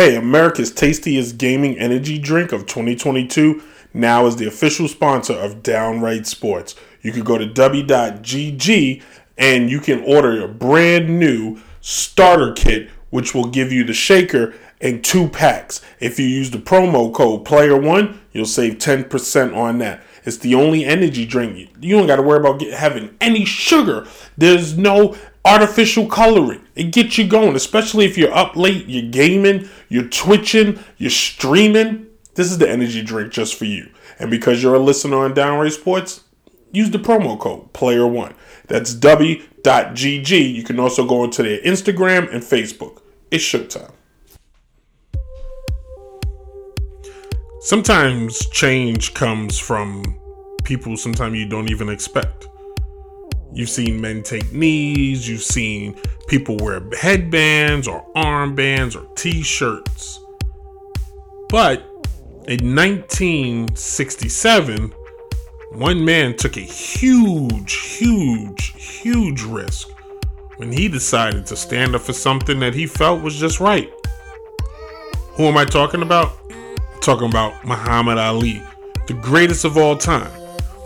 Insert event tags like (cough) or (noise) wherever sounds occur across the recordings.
Hey, America's tastiest gaming energy drink of 2022 now is the official sponsor of Downright Sports. You can go to w.gg and you can order a brand new starter kit, which will give you the shaker and two packs. If you use the promo code PLAYER1, you'll save 10% on that. It's the only energy drink. You don't got to worry about get, having any sugar. There's no artificial coloring. It gets you going, especially if you're up late, you're gaming, you're twitching, you're streaming. This is the energy drink just for you. And because you're a listener on Downright Sports, use the promo code PLAYER1. That's w.gg. You can also go into their Instagram and Facebook. It's showtime. Sometimes change comes from people sometimes you don't even expect. You've seen men take knees, you've seen people wear headbands or armbands or t shirts. But in 1967, one man took a huge, huge, huge risk when he decided to stand up for something that he felt was just right. Who am I talking about? Talking about Muhammad Ali, the greatest of all time.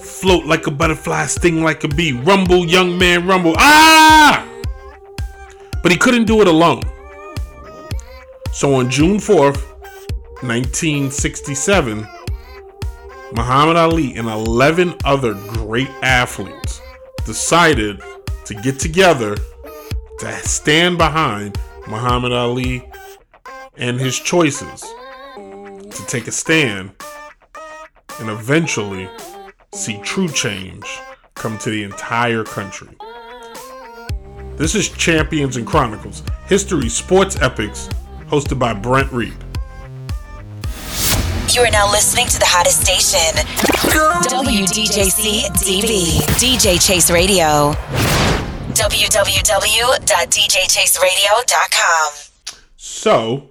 Float like a butterfly, sting like a bee. Rumble, young man, rumble. Ah! But he couldn't do it alone. So on June 4th, 1967, Muhammad Ali and 11 other great athletes decided to get together to stand behind Muhammad Ali and his choices to take a stand and eventually see true change come to the entire country. This is Champions and Chronicles, History Sports Epics, hosted by Brent Reid. You are now listening to the hottest station, WDJC DB, DJ Chase Radio. www.djchaseradio.com. So,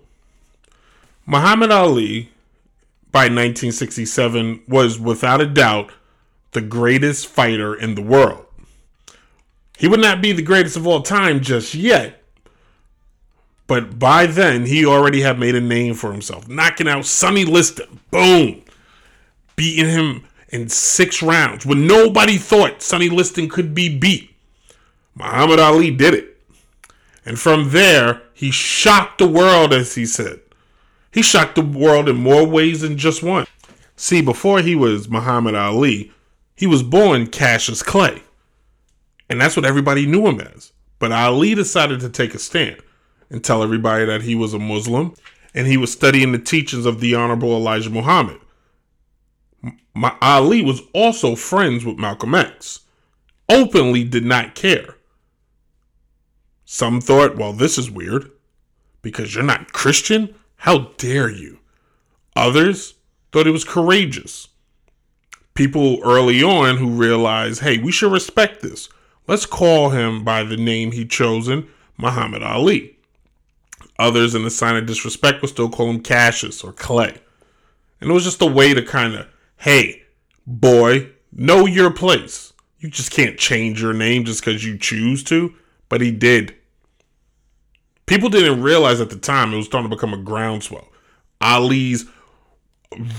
Muhammad Ali by 1967 was without a doubt the greatest fighter in the world. He would not be the greatest of all time just yet, but by then he already had made a name for himself, knocking out Sonny Liston, boom, beating him in six rounds when nobody thought Sonny Liston could be beat. Muhammad Ali did it. And from there, he shocked the world, as he said. He shocked the world in more ways than just one. See, before he was Muhammad Ali, he was born Cassius Clay. And that's what everybody knew him as. But Ali decided to take a stand and tell everybody that he was a Muslim and he was studying the teachings of the Honorable Elijah Muhammad. My, Ali was also friends with Malcolm X, openly did not care. Some thought, well, this is weird because you're not Christian. How dare you? Others thought it was courageous. People early on who realized, hey, we should respect this. Let's call him by the name he chosen, Muhammad Ali. Others, in a sign of disrespect, would still call him Cassius or Clay. And it was just a way to kind of, hey, boy, know your place. You just can't change your name just because you choose to. But he did. People didn't realize at the time it was starting to become a groundswell. Ali's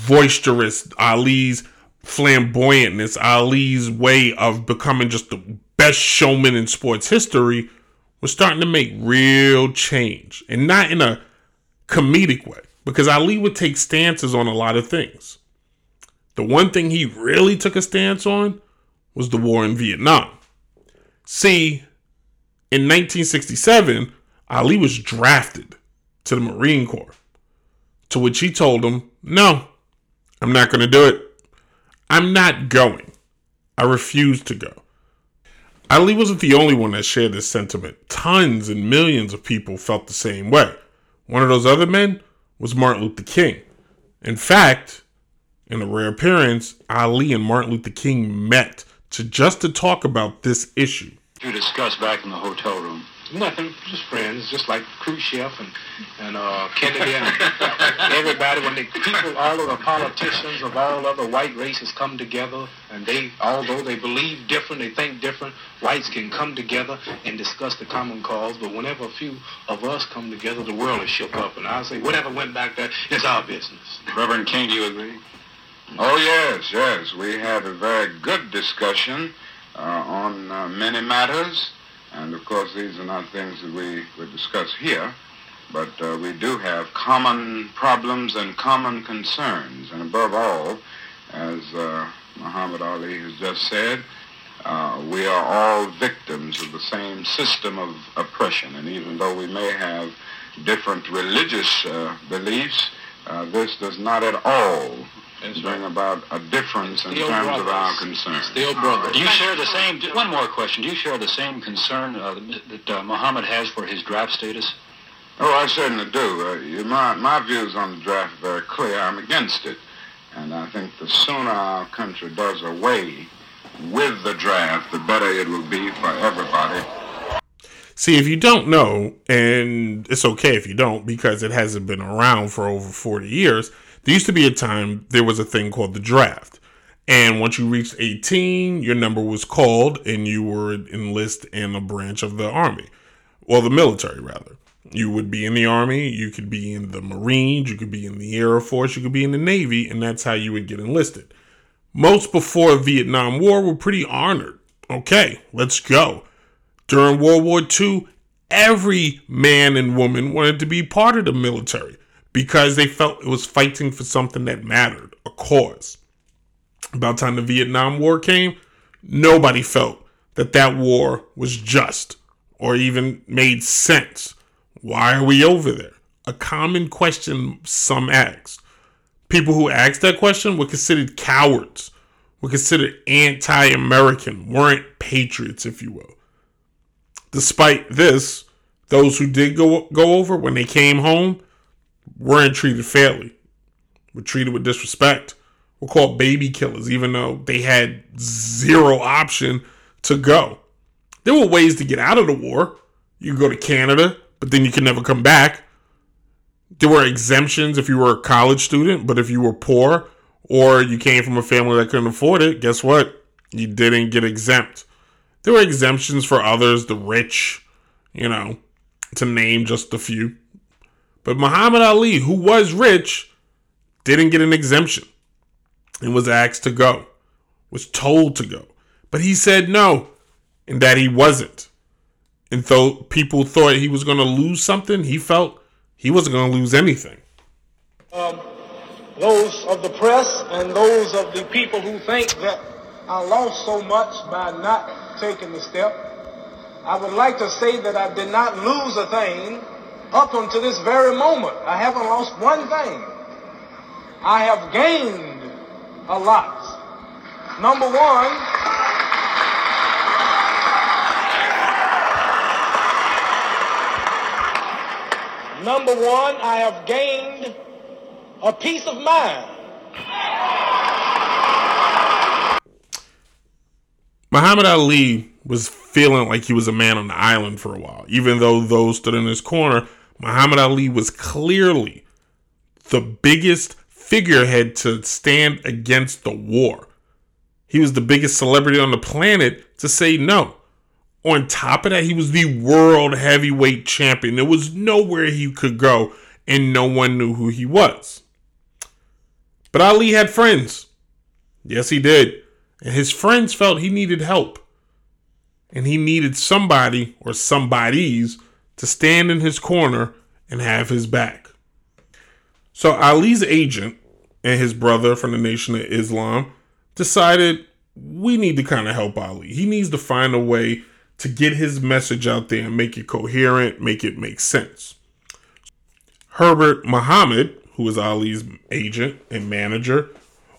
boisterous, Ali's flamboyantness, Ali's way of becoming just the best showman in sports history was starting to make real change. And not in a comedic way, because Ali would take stances on a lot of things. The one thing he really took a stance on was the war in Vietnam. See, in 1967, Ali was drafted to the Marine Corps, to which he told him, No, I'm not going to do it. I'm not going. I refuse to go. Ali wasn't the only one that shared this sentiment. Tons and millions of people felt the same way. One of those other men was Martin Luther King. In fact, in a rare appearance, Ali and Martin Luther King met to just to talk about this issue. To discuss back in the hotel room. Nothing, just friends, just like Khrushchev and and uh, (laughs) Kennedy and everybody. When the people, all of the politicians of all other white races come together, and they, although they believe different, they think different, whites can come together and discuss the common cause. But whenever a few of us come together, the world is shook up. And I say, whatever went back there, it's our business. Reverend King, do you agree? Oh yes, yes. We had a very good discussion uh, on uh, many matters. And of course, these are not things that we would discuss here, but uh, we do have common problems and common concerns. And above all, as uh, Muhammad Ali has just said, uh, we are all victims of the same system of oppression. And even though we may have different religious uh, beliefs, uh, this does not at all bring about a difference in Still terms of our concerns. Still brothers. Do you share the same? One more question. Do you share the same concern uh, that uh, Muhammad has for his draft status? Oh, I certainly do. Uh, you- my, my views on the draft are very clear. I'm against it. And I think the sooner our country does away with the draft, the better it will be for everybody. See, if you don't know, and it's okay if you don't because it hasn't been around for over 40 years, there used to be a time there was a thing called the draft. And once you reached 18, your number was called and you were enlist in a branch of the army. Well, the military, rather. You would be in the army, you could be in the Marines, you could be in the Air Force, you could be in the Navy, and that's how you would get enlisted. Most before Vietnam War were pretty honored. Okay, let's go. During World War II, every man and woman wanted to be part of the military because they felt it was fighting for something that mattered, a cause. About time the Vietnam War came, nobody felt that that war was just or even made sense. Why are we over there? A common question some asked. People who asked that question were considered cowards, were considered anti American, weren't patriots, if you will. Despite this, those who did go, go over when they came home weren't treated fairly, were treated with disrespect, were called baby killers, even though they had zero option to go. There were ways to get out of the war. You could go to Canada, but then you could never come back. There were exemptions if you were a college student, but if you were poor or you came from a family that couldn't afford it, guess what? You didn't get exempt. There were exemptions for others, the rich, you know, to name just a few. But Muhammad Ali, who was rich, didn't get an exemption and was asked to go, was told to go. But he said no, and that he wasn't. And though people thought he was going to lose something, he felt he wasn't going to lose anything. Um, those of the press and those of the people who think that I lost so much by not taking the step. I would like to say that I did not lose a thing up until this very moment. I haven't lost one thing. I have gained a lot. Number one, number one, I have gained a peace of mind. Muhammad Ali was feeling like he was a man on the island for a while. Even though those stood in his corner, Muhammad Ali was clearly the biggest figurehead to stand against the war. He was the biggest celebrity on the planet to say no. On top of that, he was the world heavyweight champion. There was nowhere he could go, and no one knew who he was. But Ali had friends. Yes, he did. And his friends felt he needed help. And he needed somebody or somebodies to stand in his corner and have his back. So Ali's agent and his brother from the Nation of Islam decided we need to kind of help Ali. He needs to find a way to get his message out there and make it coherent, make it make sense. Herbert Muhammad, who is Ali's agent and manager,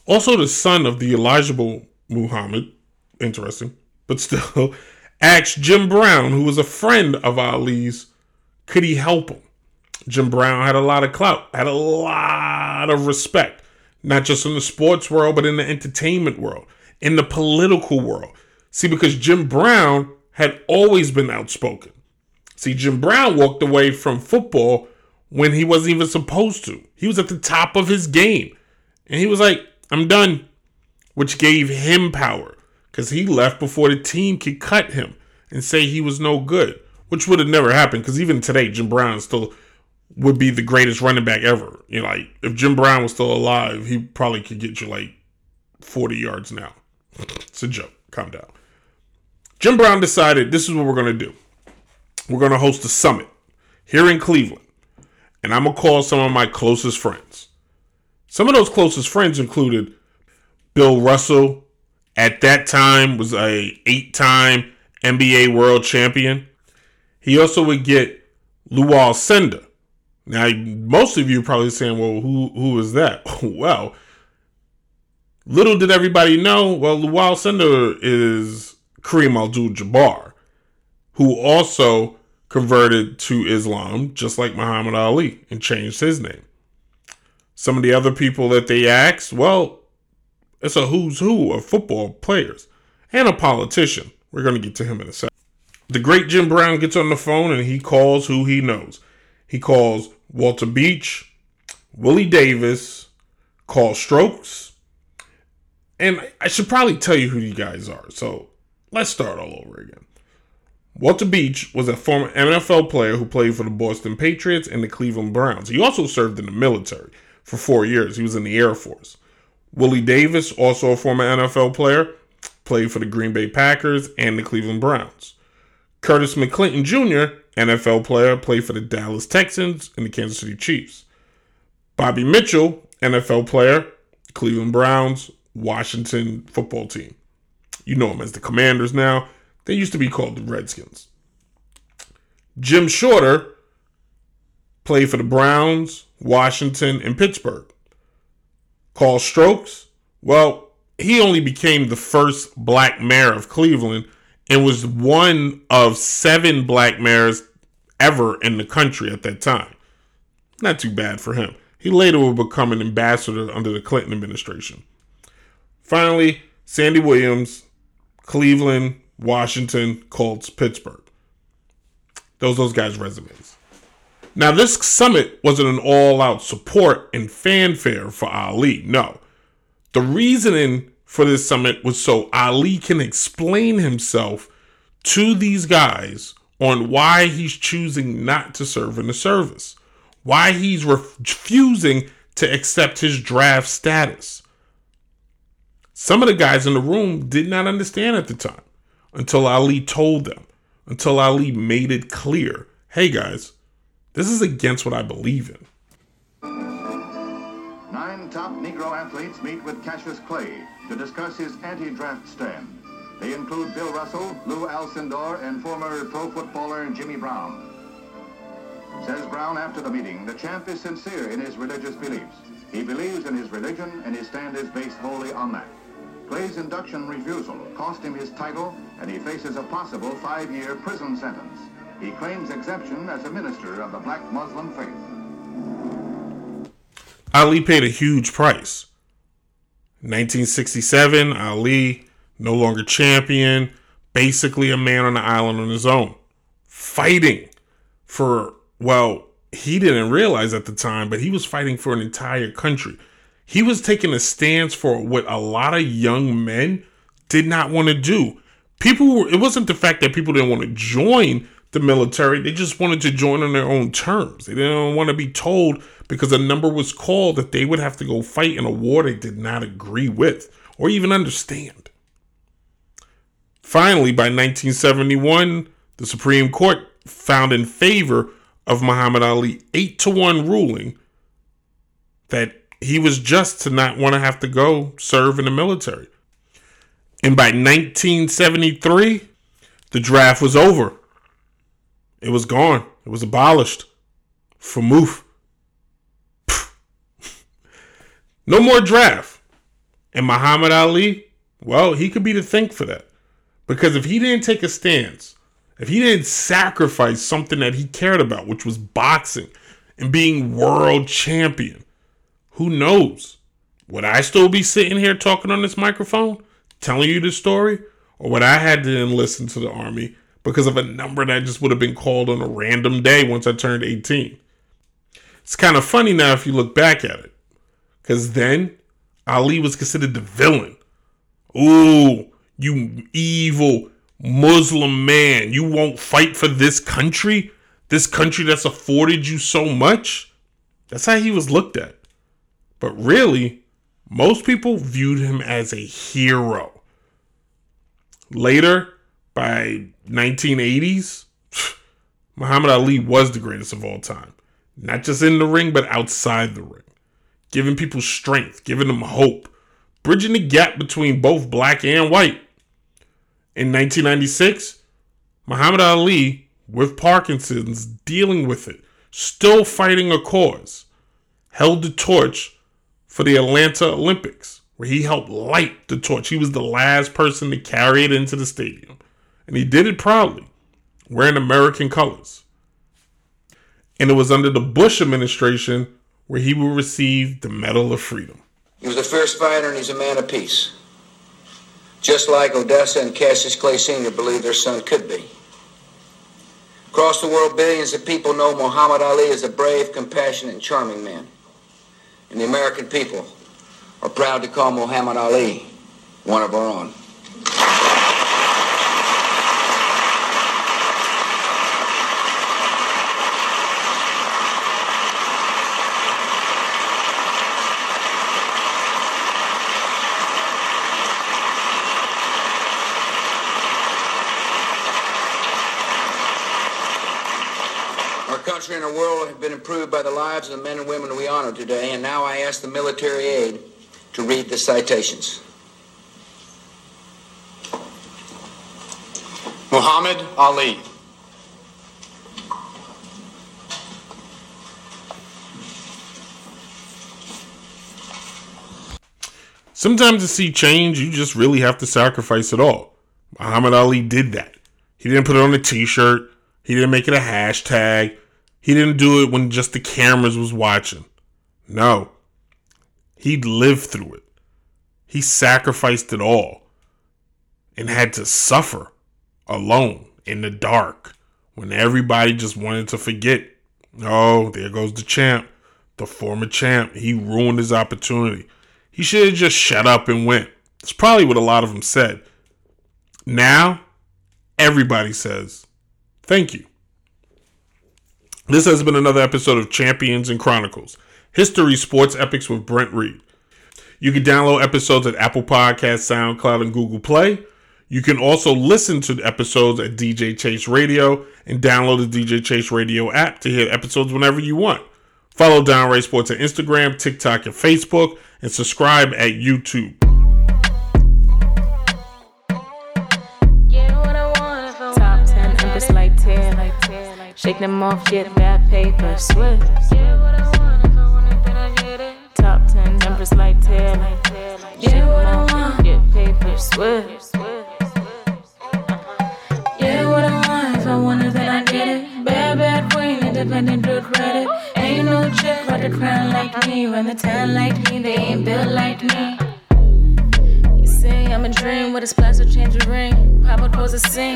also the son of the Elijah Muhammad, interesting, but still, asked Jim Brown, who was a friend of Ali's, could he help him? Jim Brown had a lot of clout, had a lot of respect, not just in the sports world, but in the entertainment world, in the political world. See, because Jim Brown had always been outspoken. See, Jim Brown walked away from football when he wasn't even supposed to. He was at the top of his game. And he was like, I'm done, which gave him power because he left before the team could cut him and say he was no good, which would have never happened because even today, Jim Brown still would be the greatest running back ever. You know, like if Jim Brown was still alive, he probably could get you like 40 yards now. It's a joke. Calm down. Jim Brown decided this is what we're going to do. We're going to host a summit here in Cleveland. And I'm going to call some of my closest friends. Some of those closest friends included Bill Russell, at that time was a eight-time NBA world champion. He also would get Lou Alcindor. Now, most of you probably saying, well, who who is that? (laughs) well, little did everybody know, well, Lou Alcindor is Kareem Abdul-Jabbar, who also converted to Islam, just like Muhammad Ali, and changed his name. Some of the other people that they asked, well, it's a who's who of football players and a politician. We're going to get to him in a second. The great Jim Brown gets on the phone and he calls who he knows. He calls Walter Beach, Willie Davis, Carl Stokes, and I should probably tell you who you guys are. So let's start all over again. Walter Beach was a former NFL player who played for the Boston Patriots and the Cleveland Browns. He also served in the military for four years. He was in the Air Force. Willie Davis, also a former NFL player, played for the Green Bay Packers and the Cleveland Browns. Curtis McClinton Jr., NFL player, played for the Dallas Texans and the Kansas City Chiefs. Bobby Mitchell, NFL player, Cleveland Browns, Washington football team. You know him as the Commanders now. They used to be called the Redskins. Jim Shorter played for the Browns, Washington, and Pittsburgh. Carl Stokes. well, he only became the first black mayor of Cleveland and was one of seven black mayors ever in the country at that time. Not too bad for him. He later would become an ambassador under the Clinton administration. Finally, Sandy Williams, Cleveland, Washington, Colts, Pittsburgh. Those those guys' resumes. Now, this summit wasn't an all-out support and fanfare for Ali. No. The reasoning for this summit was so Ali can explain himself to these guys on why he's choosing not to serve in the service, why he's refusing to accept his draft status. Some of the guys in the room did not understand at the time until Ali told them, until Ali made it clear hey guys, this is against what I believe in. Nine top Negro athletes meet with Cassius Clay to discuss his anti draft stand. They include Bill Russell, Lou Alcindor, and former pro footballer Jimmy Brown. Says Brown after the meeting, the champ is sincere in his religious beliefs. He believes in his religion, and his stand is based wholly on that. Clay's induction refusal cost him his title, and he faces a possible five-year prison sentence. He claims exemption as a minister of the black Muslim faith. Ali paid a huge price. 1967, Ali, no longer champion, basically a man on the island on his own, fighting for, well, he didn't realize at the time, but he was fighting for an entire country. He was taking a stance for what a lot of young men did not want to do. People, were, it wasn't the fact that people didn't want to join the military, they just wanted to join on their own terms. They didn't want to be told because a number was called that they would have to go fight in a war they did not agree with or even understand. Finally, by 1971, the Supreme Court found in favor of Muhammad Ali 8 to 1 ruling that he was just to not want to have to go serve in the military. And by 1973, the draft was over. It was gone. It was abolished. For Moof. (laughs) no more draft. And Muhammad Ali, well, he could be to thank for that. Because if he didn't take a stance, if he didn't sacrifice something that he cared about, which was boxing and being world champion, who knows? Would I still be sitting here talking on this microphone, telling you this story? Or would I had to then listen to the army because of a number that just would have been called on a random day once I turned 18. It's kind of funny now if you look back at it. Because then Ali was considered the villain. Ooh, you evil Muslim man. You won't fight for this country? This country that's afforded you so much? That's how he was looked at. But really, most people viewed him as a hero. Later, by 1980s, (sighs) Muhammad Ali was the greatest of all time. Not just in the ring, but outside the ring. Giving people strength, giving them hope, bridging the gap between both black and white. In 1996, Muhammad Ali, with Parkinson's, dealing with it, still fighting a cause, held the torch for the Atlanta Olympics, where he helped light the torch. He was the last person to carry it into the stadium. And he did it proudly, wearing American colors. And it was under the Bush administration where he will receive the Medal of Freedom. He was a fierce fighter and he's a man of peace. Just like Odessa and Cassius Clay Sr. believed their son could be. Across the world, billions of people know Muhammad Ali as a brave, compassionate, and charming man. And the American people are proud to call Muhammad Ali one of our own. Our country and our world have been improved by the lives of the men and women we honor today, and now I ask the military aid to read the citations. Muhammad Ali. Sometimes to see change, you just really have to sacrifice it all. Muhammad Ali did that. He didn't put it on a t-shirt. He didn't make it a hashtag. He didn't do it when just the cameras was watching. No. He lived through it. He sacrificed it all and had to suffer alone in the dark when everybody just wanted to forget. Oh, there goes the champ, the former champ. He ruined his opportunity. He should have just shut up and went. That's probably what a lot of them said. Now, everybody says, thank you. This has been another episode of Champions and Chronicles, History Sports Epics with Brent Reid. You can download episodes at Apple Podcasts, SoundCloud, and Google Play. You can also listen to the episodes at DJ Chase Radio and download the DJ Chase Radio app to hear episodes whenever you want. Follow Downright Sports on Instagram, TikTok, and Facebook, and subscribe at YouTube. Shake them off, get that paper, swift. Top 10 Empress like 10. Shake them off, get paper, swift. Yeah, what I want, if I want it, then I get it. Bad, bad queen, independent, good credit. Ain't no chick right the crown like me. Run the town like me, they ain't built like me. You say I'm a dream with a splash of change of ring. Papa pose a sing.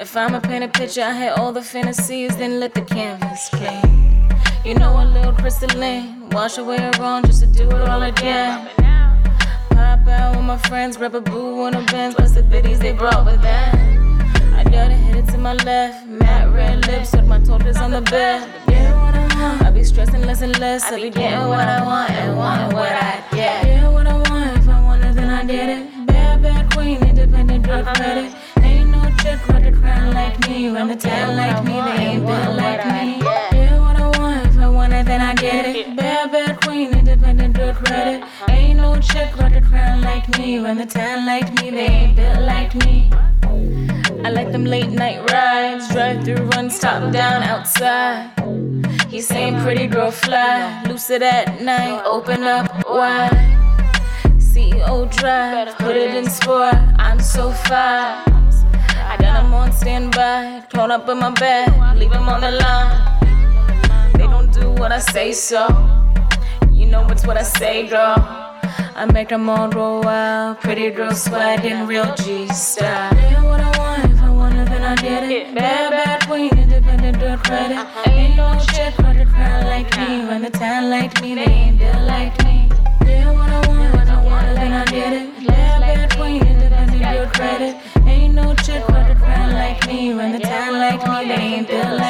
If I'ma paint a picture, I had all the fantasies, then let the canvas clean. You know a little crystalline, wash away her wrong just to do it all again. Pop out with my friends, grab a boo on a bench, plus the biddies they brought with them. I gotta hit it to my left, matte red lips with my tortoise on the bed. I want. I be stressing less and less, I be getting what I want and wanting what I get. Yeah, what I want, if I want it, then I get it. Bad, bad queen, independent, good uh-huh. credit. Ain't no chick with the crown like me, run the town like me, they ain't built like me. Yeah, what I want, if I want it, then I get it. Bad, bad queen, independent, good credit. Uh-huh. Ain't no chick with the crown like me, run the town like me, they ain't built like me. I like them late night rides, drive through runs, top down outside. He's saying pretty girl fly, lucid at night, open up wide. CEO drive, put it in sport, I'm so fine. I got them on standby, thrown up in my bed, leave them on the line. They don't do what I say, so you know it's what I say, girl. I make them all roll wild, pretty girl sweat in real G style. Did what I want, if I it then I did it. Bad, bad queen, independent, good credit. Uh-huh. Ain't no shit for the crowd like me. When the town like me, they ain't built like me. Did what I want, when I wanted, then I did it. Bad, bad queen, independent, good credit no chick with a friend like me. When the time like me, they ain't feel like